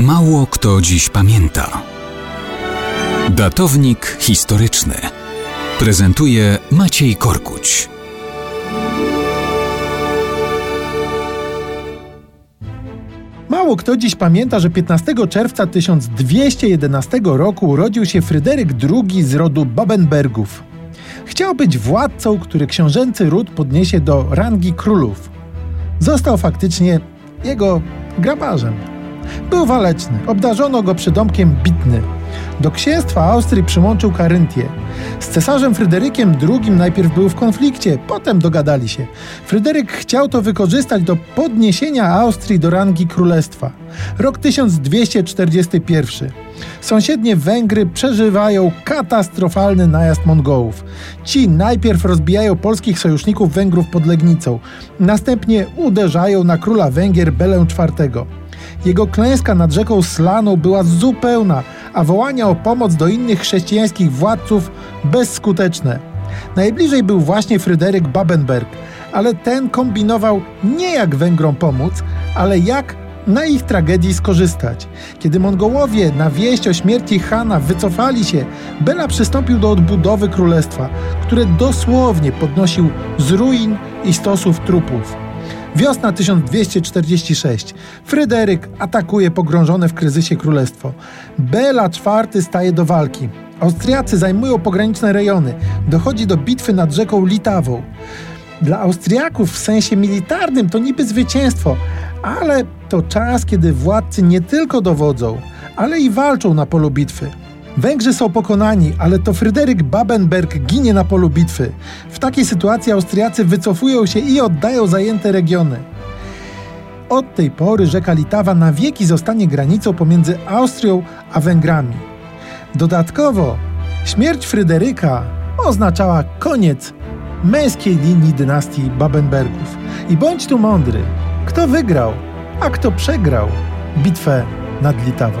Mało kto dziś pamięta. Datownik historyczny prezentuje Maciej Korkuć. Mało kto dziś pamięta, że 15 czerwca 1211 roku urodził się Fryderyk II z rodu Babenbergów. Chciał być władcą, który książęcy ród podniesie do rangi królów. Został faktycznie jego grabarzem. Był waleczny, obdarzono go przydomkiem Bitny. Do księstwa Austrii przymączył Karyntię. Z cesarzem Fryderykiem II najpierw był w konflikcie, potem dogadali się. Fryderyk chciał to wykorzystać do podniesienia Austrii do rangi królestwa. Rok 1241. Sąsiednie Węgry przeżywają katastrofalny najazd Mongołów. Ci najpierw rozbijają polskich sojuszników Węgrów pod Legnicą, następnie uderzają na króla Węgier Belę IV. Jego klęska nad rzeką Slaną była zupełna, a wołania o pomoc do innych chrześcijańskich władców bezskuteczne. Najbliżej był właśnie Fryderyk Babenberg, ale ten kombinował nie jak Węgrom pomóc, ale jak na ich tragedii skorzystać. Kiedy Mongołowie na wieść o śmierci Hana wycofali się, Bela przystąpił do odbudowy królestwa, które dosłownie podnosił z ruin i stosów trupów. Wiosna 1246. Fryderyk atakuje pogrążone w kryzysie królestwo. Bela IV staje do walki. Austriacy zajmują pograniczne rejony. Dochodzi do bitwy nad rzeką Litawą. Dla Austriaków w sensie militarnym to niby zwycięstwo, ale to czas, kiedy władcy nie tylko dowodzą, ale i walczą na polu bitwy. Węgrzy są pokonani, ale to Fryderyk Babenberg ginie na polu bitwy. W takiej sytuacji Austriacy wycofują się i oddają zajęte regiony. Od tej pory rzeka Litawa na wieki zostanie granicą pomiędzy Austrią a Węgrami. Dodatkowo śmierć Fryderyka oznaczała koniec męskiej linii dynastii Babenbergów. I bądź tu mądry, kto wygrał, a kto przegrał bitwę nad Litawą.